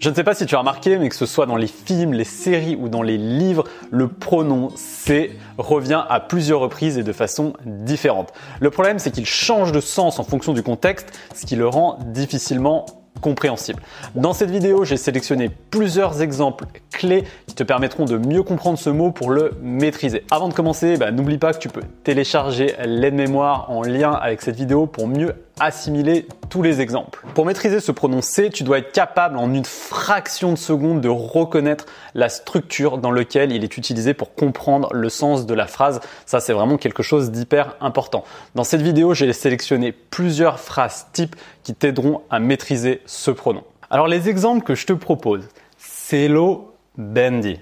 Je ne sais pas si tu as remarqué, mais que ce soit dans les films, les séries ou dans les livres, le pronom c'est revient à plusieurs reprises et de façon différente. Le problème, c'est qu'il change de sens en fonction du contexte, ce qui le rend difficilement compréhensible. Dans cette vidéo, j'ai sélectionné plusieurs exemples clés qui te permettront de mieux comprendre ce mot pour le maîtriser. Avant de commencer, bah, n'oublie pas que tu peux télécharger l'aide-mémoire en lien avec cette vidéo pour mieux assimiler tous les exemples. Pour maîtriser ce pronom C, tu dois être capable en une fraction de seconde de reconnaître la structure dans laquelle il est utilisé pour comprendre le sens de la phrase. Ça, c'est vraiment quelque chose d'hyper important. Dans cette vidéo, j'ai sélectionné plusieurs phrases types qui t'aideront à maîtriser ce pronom. Alors, les exemples que je te propose, c'est lo bendi,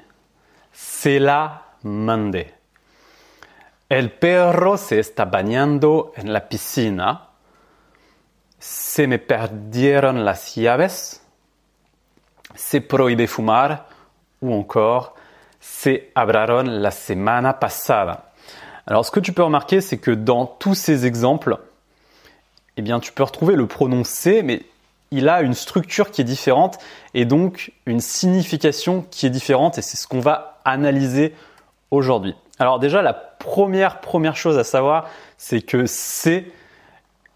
c'est la mande. El perro se está bañando en la piscina. Se me perdieron las llaves. Se prohíbe fumar. Ou encore, se abraron la semana pasada. Alors, ce que tu peux remarquer, c'est que dans tous ces exemples, eh bien, tu peux retrouver le pronom c'est, mais il a une structure qui est différente et donc une signification qui est différente et c'est ce qu'on va analyser aujourd'hui. Alors déjà, la première, première chose à savoir, c'est que c'est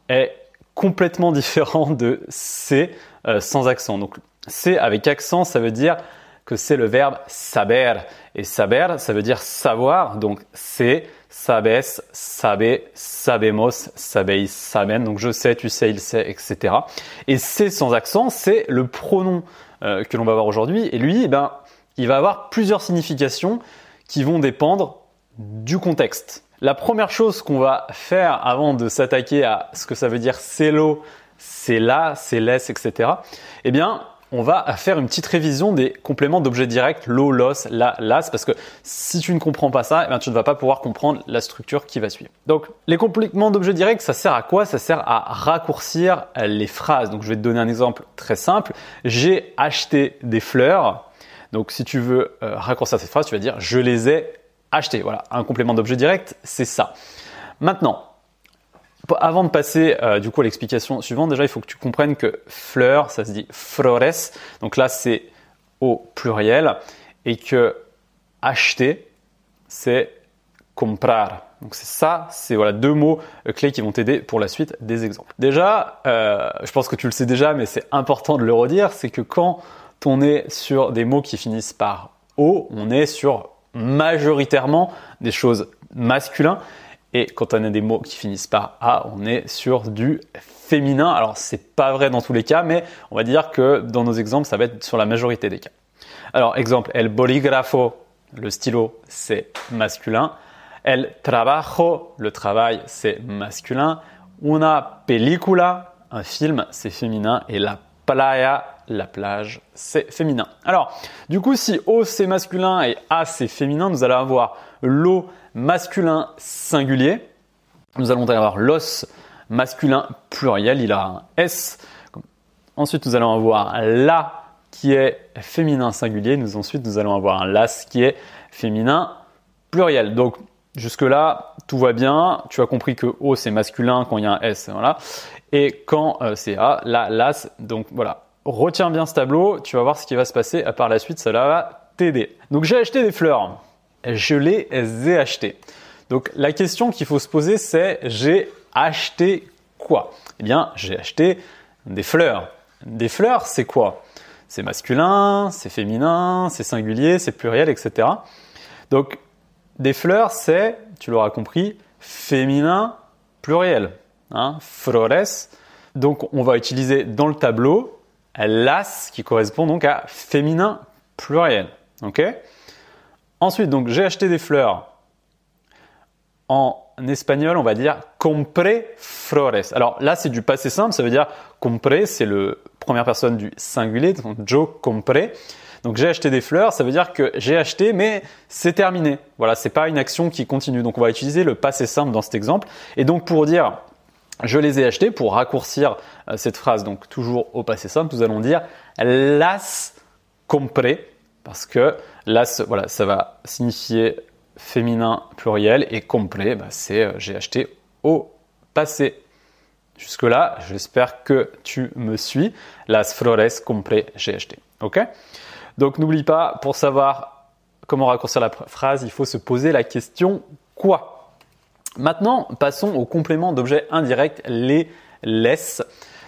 est complètement différent de c'est euh, sans accent. Donc c'est avec accent, ça veut dire que c'est le verbe saber. Et saber, ça veut dire savoir. Donc c'est, sabes, sabe, sabemos, sabeis, saben. Donc je sais, tu sais, il sait, etc. Et c'est sans accent, c'est le pronom euh, que l'on va voir aujourd'hui. Et lui, eh ben, il va avoir plusieurs significations qui vont dépendre du contexte. La première chose qu'on va faire avant de s'attaquer à ce que ça veut dire c'est l'eau, c'est là, c'est laisse, etc. Eh bien, on va faire une petite révision des compléments d'objets directs, l'eau, l'os, la, l'as, parce que si tu ne comprends pas ça, eh bien, tu ne vas pas pouvoir comprendre la structure qui va suivre. Donc, les compléments d'objets directs, ça sert à quoi? Ça sert à raccourcir les phrases. Donc, je vais te donner un exemple très simple. J'ai acheté des fleurs. Donc, si tu veux euh, raccourcir cette phrase, tu vas dire je les ai acheter. Voilà, un complément d'objet direct, c'est ça. Maintenant, avant de passer euh, du coup à l'explication suivante, déjà il faut que tu comprennes que fleur, ça se dit flores. Donc là c'est au pluriel et que acheter, c'est comprar. Donc c'est ça, c'est voilà deux mots euh, clés qui vont t'aider pour la suite des exemples. Déjà, euh, je pense que tu le sais déjà, mais c'est important de le redire, c'est que quand on est sur des mots qui finissent par o, on est sur majoritairement des choses masculines. Et quand on a des mots qui finissent par A, on est sur du féminin. Alors c'est pas vrai dans tous les cas, mais on va dire que dans nos exemples, ça va être sur la majorité des cas. Alors exemple, el bolígrafo, le stylo, c'est masculin. El trabajo, le travail, c'est masculin. Una película, un film, c'est féminin. Et la playa, la plage, c'est féminin. Alors, du coup, si O c'est masculin et A c'est féminin, nous allons avoir l'eau masculin singulier. Nous allons avoir l'os masculin pluriel, il a un S. Ensuite, nous allons avoir la qui est féminin singulier. Nous, ensuite, nous allons avoir un las qui est féminin pluriel. Donc, jusque-là, tout va bien. Tu as compris que O c'est masculin quand il y a un S. Voilà. Et quand euh, c'est A, la, las. Donc, voilà retiens bien ce tableau, tu vas voir ce qui va se passer. À part la suite, cela va t'aider. Donc j'ai acheté des fleurs. Je les ai achetées. Donc la question qu'il faut se poser, c'est j'ai acheté quoi? Eh bien, j'ai acheté des fleurs. Des fleurs, c'est quoi? C'est masculin, c'est féminin, c'est singulier, c'est pluriel, etc. Donc des fleurs, c'est, tu l'auras compris, féminin, pluriel. Hein, flores. Donc on va utiliser dans le tableau las qui correspond donc à féminin pluriel. Ok? Ensuite, donc j'ai acheté des fleurs. En espagnol, on va dire compré flores. Alors là, c'est du passé simple, ça veut dire compré, c'est le première personne du singulier, donc yo compré. Donc j'ai acheté des fleurs, ça veut dire que j'ai acheté, mais c'est terminé. Voilà, c'est pas une action qui continue. Donc on va utiliser le passé simple dans cet exemple. Et donc pour dire je les ai achetés pour raccourcir euh, cette phrase, donc toujours au passé simple, nous allons dire las compré, parce que las, voilà, ça va signifier féminin pluriel et compré, bah, c'est euh, j'ai acheté au passé. Jusque-là, j'espère que tu me suis. Las flores compré, j'ai acheté. Ok? Donc n'oublie pas, pour savoir comment raccourcir la phrase, il faut se poser la question quoi? Maintenant, passons au complément d'objet indirect, les laisse.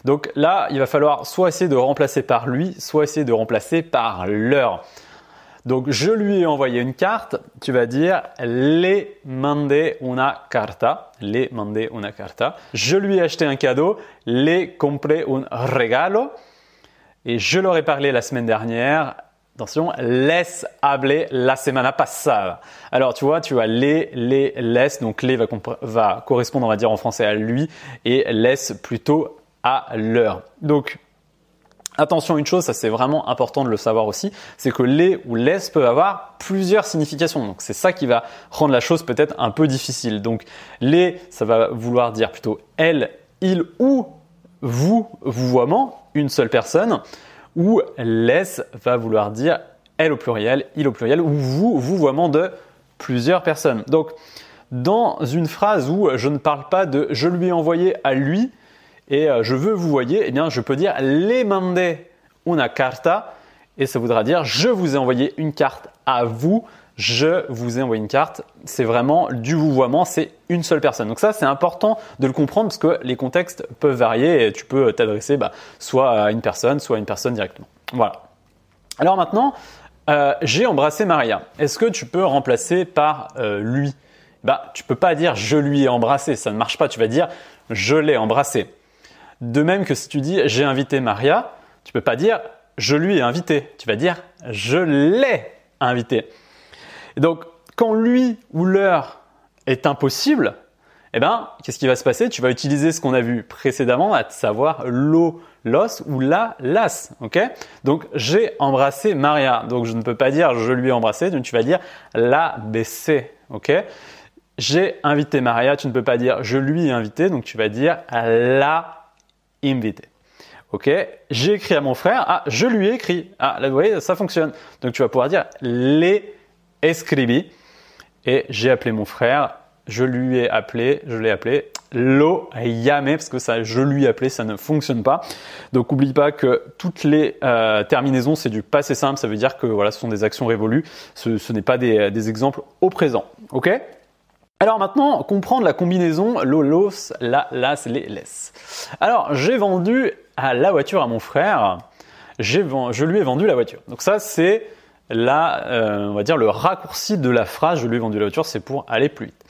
Donc là, il va falloir soit essayer de remplacer par lui, soit essayer de remplacer par leur. Donc je lui ai envoyé une carte, tu vas dire le mandé una carta, le mandé una carta. Je lui ai acheté un cadeau, le compré un regalo. Et je leur ai parlé la semaine dernière, Attention, laisse habler la semana pasada. Alors, tu vois, tu as les, les, laisse. Donc, les va, correspondre, on va dire en français, à lui et laisse plutôt à l'heure. Donc, attention, une chose, ça c'est vraiment important de le savoir aussi, c'est que les ou laisse peuvent avoir plusieurs significations. Donc, c'est ça qui va rendre la chose peut-être un peu difficile. Donc, les, ça va vouloir dire plutôt elle, il ou vous, vouvoiement, une seule personne ou laisse va vouloir dire elle au pluriel, il au pluriel, ou vous, vouvoiement de plusieurs personnes. Donc, dans une phrase où je ne parle pas de je lui ai envoyé à lui et euh, je veux vous voyez, eh bien, je peux dire le mandé una carta et ça voudra dire je vous ai envoyé une carte à vous je vous ai envoyé une carte, c'est vraiment du vouvoiement, c'est une seule personne. Donc ça, c'est important de le comprendre parce que les contextes peuvent varier et tu peux t'adresser bah, soit à une personne, soit à une personne directement. Voilà. Alors maintenant, euh, j'ai embrassé Maria. Est-ce que tu peux remplacer par euh, lui? Bah, tu peux pas dire je lui ai embrassé, ça ne marche pas. Tu vas dire je l'ai embrassé. De même que si tu dis j'ai invité Maria, tu peux pas dire je lui ai invité. Tu vas dire je l'ai invité. Et donc, quand lui ou leur est impossible, eh ben, qu'est-ce qui va se passer? Tu vas utiliser ce qu'on a vu précédemment, à savoir l'eau, l'os ou la las. Ok? Donc, j'ai embrassé Maria. Donc, je ne peux pas dire je lui ai embrassé, donc tu vas dire la baissé. Ok? J'ai invité Maria, tu ne peux pas dire je lui ai invité, donc tu vas dire la invité. Ok? J'ai écrit à mon frère, ah, je lui ai écrit. Ah, là, vous voyez, ça fonctionne. Donc, tu vas pouvoir dire les escribi et j'ai appelé mon frère, je lui ai appelé, je l'ai appelé lo yame parce que ça je lui ai appelé ça ne fonctionne pas. Donc n'oublie pas que toutes les euh, terminaisons c'est du passé simple, ça veut dire que voilà ce sont des actions révolues, ce, n'est pas des, exemples au présent. OK? Alors maintenant, comprendre la combinaison lolos, la, las, les, les. Alors, j'ai vendu à la voiture à mon frère, je lui ai vendu la voiture. Donc ça, c'est là, euh, on va dire le raccourci de la phrase je lui ai vendu la voiture, c'est pour aller plus vite.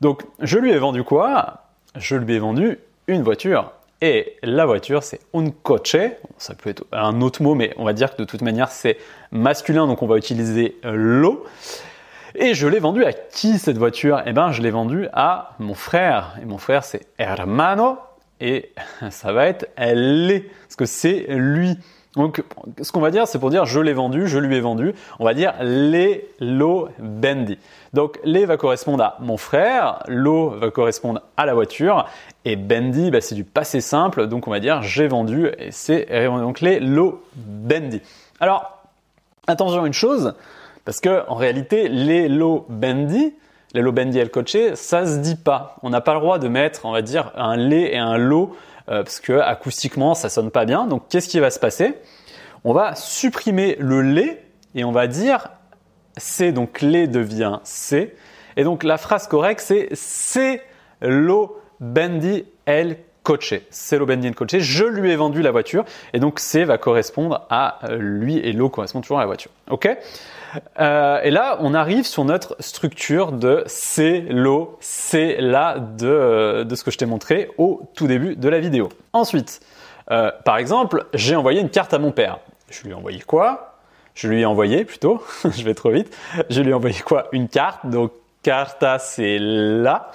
Donc, je lui ai vendu quoi? Je lui ai vendu une voiture. Et la voiture, c'est un coche. Ça peut être un autre mot, mais on va dire que de toute manière, c'est masculin, donc on va utiliser l'eau. Et je l'ai vendu à qui cette voiture? Eh bien, je l'ai vendue à mon frère. Et mon frère, c'est hermano. Et ça va être elle, parce que c'est lui. Donc, ce qu'on va dire, c'est pour dire je l'ai vendu, je lui ai vendu. On va dire les lo bendi. Donc, les va correspondre à mon frère, lo va correspondre à la voiture, et bendi, bah, c'est du passé simple. Donc, on va dire j'ai vendu, et c'est donc les lo bendi. Alors, attention à une chose, parce que en réalité, les lo bendi, les lo bendi el coche, ça se dit pas. On n'a pas le droit de mettre, on va dire, un lait et un lo euh, parce que acoustiquement ça sonne pas bien. Donc qu'est-ce qui va se passer? On va supprimer le lait et on va dire C, donc lait devient C. Et donc la phrase correcte c'est c'est lo bendi el coche. C'est lo bendi el coche. Je lui ai vendu la voiture et donc C va correspondre à euh, lui et lo correspond toujours à la voiture. Ok? Euh, et là, on arrive sur notre structure de c'est l'eau, c'est là de, euh, de ce que je t'ai montré au tout début de la vidéo. Ensuite, euh, par exemple, j'ai envoyé une carte à mon père. Je lui ai envoyé quoi? Je lui ai envoyé plutôt, je vais trop vite. Je lui ai envoyé quoi? Une carte. Donc carta, c'est là.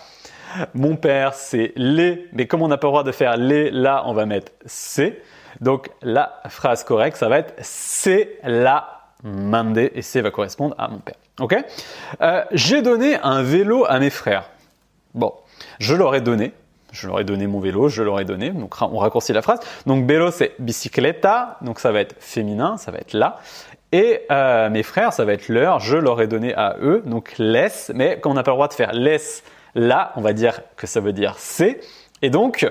Mon père, c'est les. Mais comme on n'a pas le droit de faire les là, on va mettre c'est. Donc la phrase correcte, ça va être c'est la mandé et C va correspondre à mon père. Ok? Euh, J'ai donné un vélo à mes frères. Bon, je leur ai donné. Je leur ai donné mon vélo, je leur ai donné. Donc on raccourcit la phrase. Donc vélo c'est bicicleta, donc ça va être féminin, ça va être là. Et euh, mes frères, ça va être leur. Je leur ai donné à eux, donc laisse. Mais quand on n'a pas le droit de faire laisse là, on va dire que ça veut dire c'est. Et donc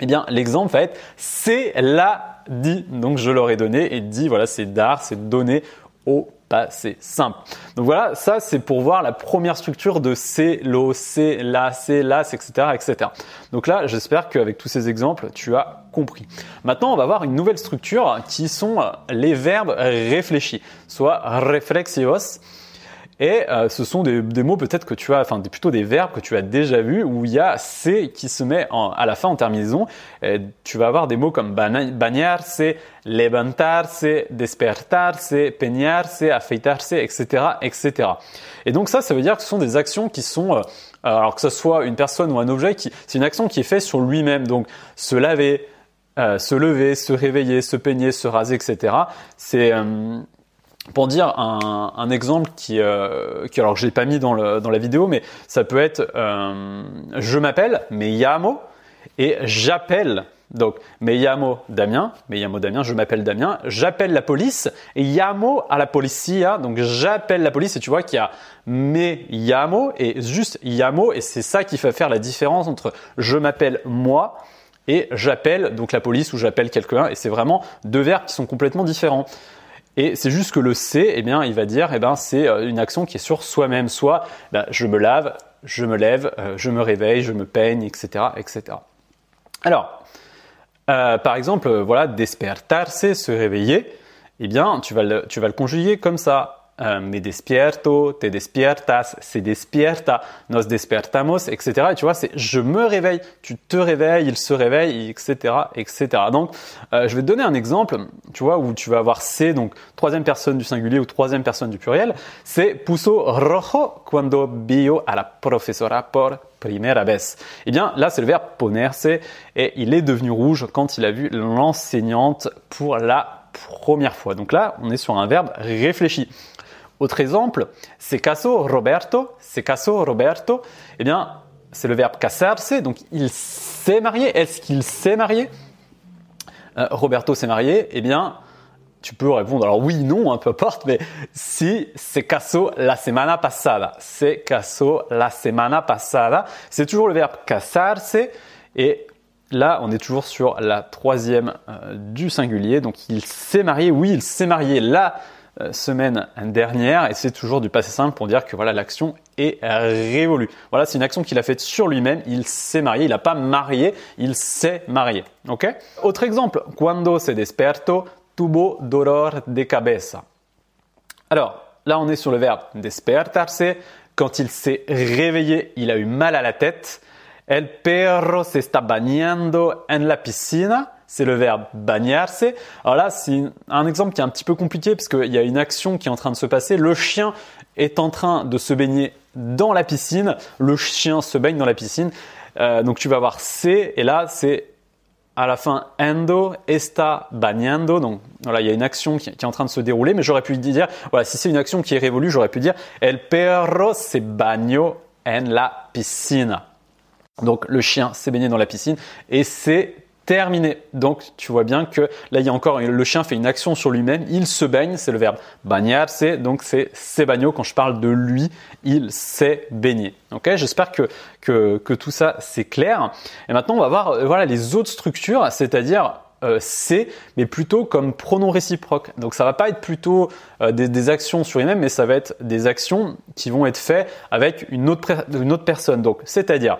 eh bien, l'exemple va être c'est la dit. Donc, je leur ai donné et dit, voilà, c'est dar, c'est donné au passé simple. Donc voilà, ça c'est pour voir la première structure de c'est, lo, c'est, la, c'est, las, etc., etc. Donc là, j'espère qu'avec tous ces exemples, tu as compris. Maintenant, on va voir une nouvelle structure qui sont les verbes réfléchis, soit reflexivos et euh, ce sont des, mots peut-être que tu as, enfin plutôt des verbes que tu as déjà vus où il y a c qui se met à la fin en terminaison. Et tu vas avoir des mots comme bañarse, levantarse, despertarse, peñarse, afeitarse, etc., etc. Et donc ça, ça veut dire que ce sont des actions qui sont, euh, alors que ce soit une personne ou un objet, c'est une action qui est faite sur lui-même. Donc se laver, euh, se lever, se réveiller, se peigner, se raser, etc. C'est pour dire un, exemple qui, euh, qui, alors j'ai pas mis dans, la vidéo, mais ça peut être euh, je m'appelle me llamo et j'appelle. Donc me llamo Damien, me llamo Damien, je m'appelle Damien, j'appelle la police et llamo à la policia. Donc j'appelle la police et tu vois qu'il y a me llamo et juste llamo et c'est ça qui fait faire la différence entre je m'appelle moi et j'appelle donc la police ou j'appelle quelqu'un et c'est vraiment deux verbes qui sont complètement différents. Et c'est juste que le C, eh bien, il va dire, eh ben, c'est euh, une action qui est sur soi-même. Soit, ben, je me lave, je me lève, euh, je me réveille, je me peigne, etc., etc. Alors, euh, par exemple, voilà, despertarse, se réveiller. Eh bien, tu vas tu vas le conjuguer comme ça. Euh, me despierto, te despiertas, se despierta, nos despertamos, etc. Et tu vois, c'est je me réveille, tu te réveilles, il se réveille, etc., etc. Donc, euh, je vais te donner un exemple, tu vois, où tu vas avoir c'est donc troisième personne du singulier ou troisième personne du pluriel. C'est puso rojo cuando vio a la profesora por primera vez. Eh bien, là, c'est le verbe ponerse et il est devenu rouge quand il a vu l'enseignante pour la première fois. Donc là, on est sur un verbe réfléchi. Autre exemple, se caso Roberto, se caso Roberto, eh bien, c'est le verbe casarse, donc il s'est marié. Est-ce qu'il s'est marié? Euh, Roberto s'est marié, eh bien, tu peux répondre alors oui, non, un peu importe, mais si se caso la semana pasada, se caso la semana pasada, c'est toujours le verbe casarse et Là, on est toujours sur la troisième euh, du singulier. Donc, il s'est marié. Oui, il s'est marié là semaine dernière et c'est toujours du passé simple pour dire que voilà l'action est révolue. Voilà, c'est une action qu'il a faite sur lui-même, il s'est marié, il n'a pas marié, il s'est marié. OK? Autre exemple, cuando se desperto tuvo dolor de cabeza. Alors, là on est sur le verbe despertarse, quand il s'est réveillé, il a eu mal à la tête. El perro se está bañando en la piscina c'est le verbe bagnarse. Alors là, c'est un exemple qui est un petit peu compliqué parce qu'il y a une action qui est en train de se passer. Le chien est en train de se baigner dans la piscine. Le chien se baigne dans la piscine. Euh, donc tu vas avoir C et là c'est à la fin endo está bañando. Donc voilà, il y a une action qui, est en train de se dérouler, mais j'aurais pu dire, voilà, si c'est une action qui est révolue, j'aurais pu dire el perro se bañó en la piscina. Donc le chien s'est baigné dans la piscine et c'est terminé. Donc tu vois bien que là il y a encore le chien fait une action sur lui-même, il se baigne, c'est le verbe c'est donc c'est se bagno quand je parle de lui, il s'est baigné. OK J'espère que, que, tout ça c'est clair. Et maintenant on va voir euh, voilà les autres structures, c'est-à-dire euh, c'est, mais plutôt comme pronom réciproque. Donc ça va pas être plutôt euh, des, actions sur lui-même, mais ça va être des actions qui vont être faites avec une autre, une autre personne. Donc c'est-à-dire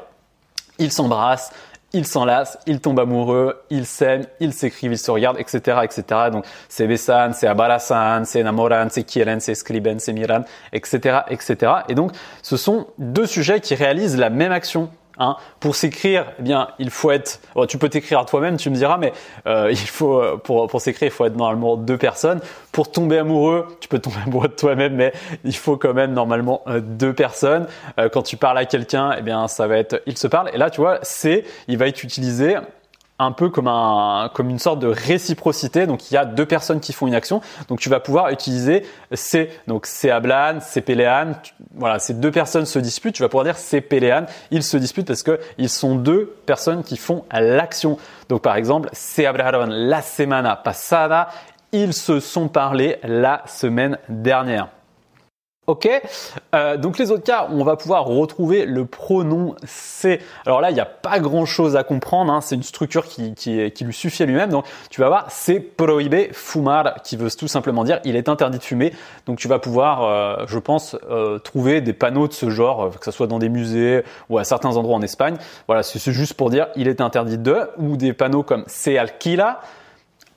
il s'embrasse, ils s'enlacent, ils tombent amoureux, ils s'aiment, ils s'écrivent, ils se regardent, etc., etc. Donc, c'est besan, c'est abarazan, c'est enamoran, c'est quieren, c'est escriben, c'est miran, etc., etc. Et donc, ce sont deux sujets qui réalisent la même action. Hein. Pour s'écrire, eh bien, il faut être. tu peux t'écrire à toi-même, tu me diras, mais euh, il faut euh, pour pour s'écrire, il faut être normalement deux personnes. Pour tomber amoureux, tu peux tomber amoureux de toi-même, mais il faut quand même normalement euh, deux personnes. quand tu parles à quelqu'un, eh bien, ça va être il se parle. Et là, tu vois, c'est il va être utilisé un peu comme, un, comme une sorte de réciprocité. Donc il y a deux personnes qui font une action. Donc tu vas pouvoir utiliser c'est donc c'est Ablan, c'est Péléan. Voilà, ces deux personnes se disputent. Tu vas pouvoir dire c'est Péléan. Ils se disputent parce que ils sont deux personnes qui font l'action. Donc par exemple, c'est hablaron la semana pasada. Ils se sont parlé la semaine dernière. Ok, euh, donc les autres cas, on va pouvoir retrouver le pronom c'est. Alors là, il n'y a pas grand-chose à comprendre, hein. c'est une structure qui, qui, qui, lui suffit à lui-même. Donc tu vas voir, c'est prohibé fumar, qui veut tout simplement dire il est interdit de fumer. Donc tu vas pouvoir, euh, je pense, euh, trouver des panneaux de ce genre, que ce soit dans des musées ou à certains endroits en Espagne. Voilà, c'est juste pour dire il est interdit de, ou des panneaux comme c'est alquila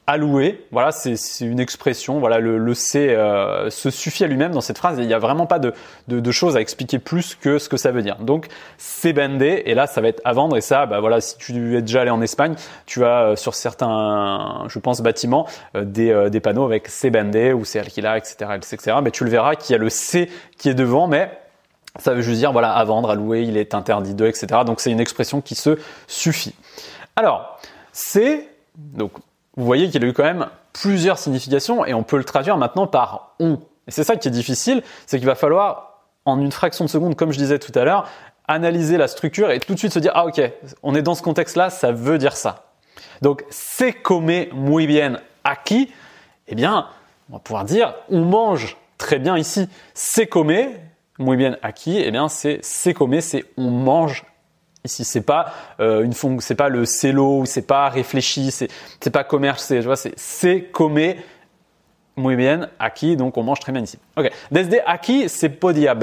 alloué. Voilà, c'est une expression. Voilà, le, C euh, se suffit à lui-même dans cette phrase. il n'y a vraiment pas de, de, de, choses à expliquer plus que ce que ça veut dire. Donc, c'est bandé. Et là, ça va être à vendre. Et ça, bah voilà, si tu es déjà allé en Espagne, tu as euh, sur certains, je pense, bâtiments euh, des, des panneaux avec c'est bandé ou c'est alquila, etc., etc. Mais tu le verras qu'il y a le C qui est devant, mais ça veut juste dire voilà à vendre, à louer, il est interdit de, etc. Donc c'est une expression qui se suffit. Alors, c'est donc vous voyez qu'il a eu quand même plusieurs significations et on peut le traduire maintenant par on. Et c'est ça qui est difficile, c'est qu'il va falloir, en une fraction de seconde, comme je disais tout à l'heure, analyser la structure et tout de suite se dire, ah ok, on est dans ce contexte-là, ça veut dire ça. Donc, se come muy bien aquí, eh bien, on va pouvoir dire, on mange très bien ici. Se come muy bien aquí, eh bien, c'est se come, c'est on mange Ici, c'est pas euh, une c'est pas le cello, c'est pas réfléchi, c'est c'est pas commerce, c'est vois, c'est c'est comer muy bien aquí, donc on mange très bien ici. Ok. Desde aquí se podía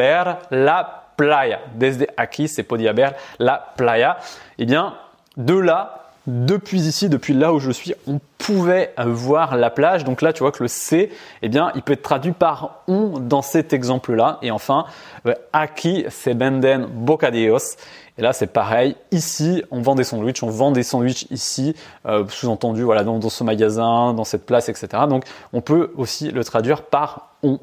la playa. Desde aquí se podía ver la playa. Eh bien, de là, depuis ici, depuis là où je suis, on pouvait voir la plage. Donc là, tu vois que le C, eh bien, il peut être traduit par on dans cet exemple-là. Et enfin, euh, aquí se venden bocadillos. Et là, c'est pareil. Ici, on vend des sandwichs. On vend des sandwichs ici, euh, sous-entendu, voilà, dans, ce magasin, dans cette place, etc. Donc, on peut aussi le traduire par on.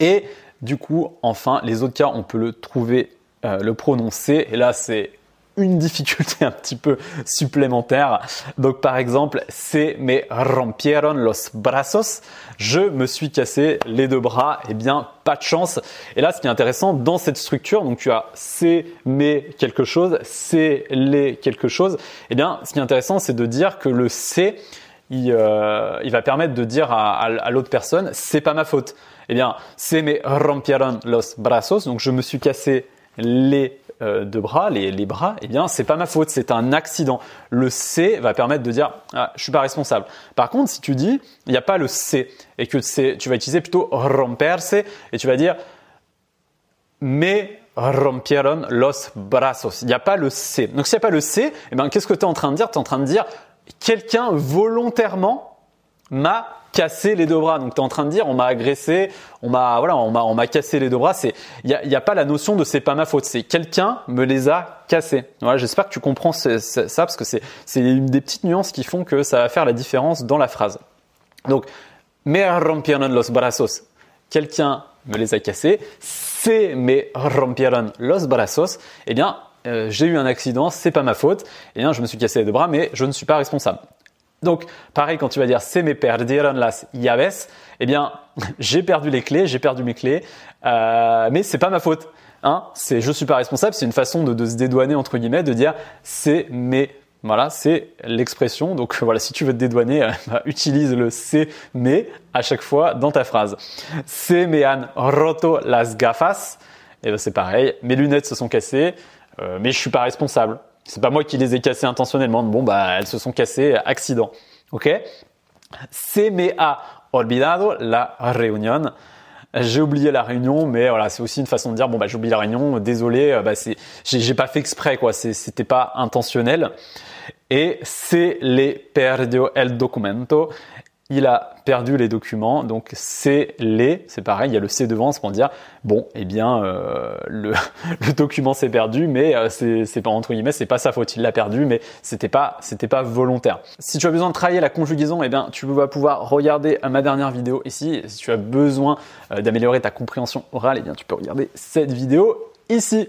Et du coup, enfin, les autres cas, on peut le trouver, euh, le prononcer. Et là, c'est une difficulté un petit peu supplémentaire. Donc par exemple, c'est me rompieron los brazos. Je me suis cassé les deux bras. Eh bien, pas de chance. Et là, ce qui est intéressant dans cette structure, donc tu as c'est mais quelque chose, c'est les quelque chose. Eh bien, ce qui est intéressant, c'est de dire que le c'est il, euh, il, va permettre de dire à, à, l'autre personne, c'est pas ma faute. Eh bien, c'est me rompieron los brazos. Donc, je me suis cassé les euh, de bras, les, les bras, eh bien, c'est pas ma faute, c'est un accident. Le C va permettre de dire, ah, je suis pas responsable. Par contre, si tu dis, il n'y a pas le C et que tu vas utiliser plutôt romperse et tu vas dire, me rompieron los brazos. Il n'y a pas le C. Donc, s'il n'y a pas le C, eh bien, qu'est-ce que tu es en train de dire? Tu es en train de dire, quelqu'un volontairement m'a cassé les deux bras. Donc tu es en train de dire on m'a agressé, on m'a voilà, on m'a on m'a cassé les deux bras, c'est il y a, y a, pas la notion de c'est pas ma faute, c'est quelqu'un me les a cassés. Voilà, j'espère que tu comprends ça parce que c'est c'est une des petites nuances qui font que ça va faire la différence dans la phrase. Donc me rompieron los brazos. Quelqu'un me les a cassés. C'est me rompieron los brazos. Eh bien, euh, j'ai eu un accident, c'est pas ma faute. Eh bien, je me suis cassé les deux bras, mais je ne suis pas responsable. Donc, pareil, quand tu vas dire se me perdieron las llaves, eh bien, j'ai perdu les clés, j'ai perdu mes clés, euh, mais c'est pas ma faute. Hein c'est je suis pas responsable, c'est une façon de, se dédouaner entre guillemets, de dire c'est mes voilà, c'est l'expression. Donc voilà, si tu veux te dédouaner, euh, bah, utilise le c'est mais à chaque fois dans ta phrase. Se me han roto las gafas. Et eh ben c'est pareil, mes lunettes se sont cassées, euh, mais je suis pas responsable. C'est pas moi qui les ai cassées intentionnellement. Bon, bah, elles se sont cassées, accident. Ok? Se me ha olvidado la reunión. J'ai oublié la réunion, mais voilà, c'est aussi une façon de dire bon bah j'ai oublié la réunion, désolé, euh, bah c'est j'ai pas fait exprès quoi, c'était pas intentionnel. Et c'est les perdio el documento il a perdu les documents, donc c'est les, c'est pareil, il y a le C devant, c'est pour dire, bon, eh bien, euh, le, document s'est perdu, mais euh, c'est pas entre guillemets, c'est pas sa faute, il l'a perdu, mais c'était pas, c'était pas volontaire. Si tu as besoin de travailler la conjugaison, eh bien, tu vas pouvoir regarder ma dernière vidéo ici. si tu as besoin euh, d'améliorer ta compréhension orale, eh bien, tu peux regarder cette vidéo ici.